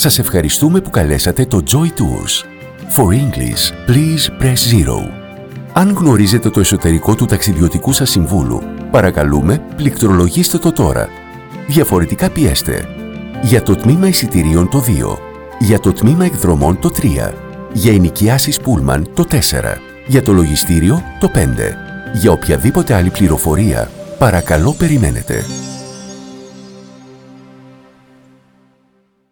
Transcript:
Σας ευχαριστούμε που καλέσατε το Joy Tours. For English, please press zero. Αν γνωρίζετε το εσωτερικό του ταξιδιωτικού σας συμβούλου, παρακαλούμε πληκτρολογήστε το τώρα. Διαφορετικά πιέστε. Για το τμήμα εισιτηρίων το 2. Για το τμήμα εκδρομών το 3. Για ενοικιάσεις Πούλμαν το 4. Για το λογιστήριο το 5. Για οποιαδήποτε άλλη πληροφορία, παρακαλώ περιμένετε.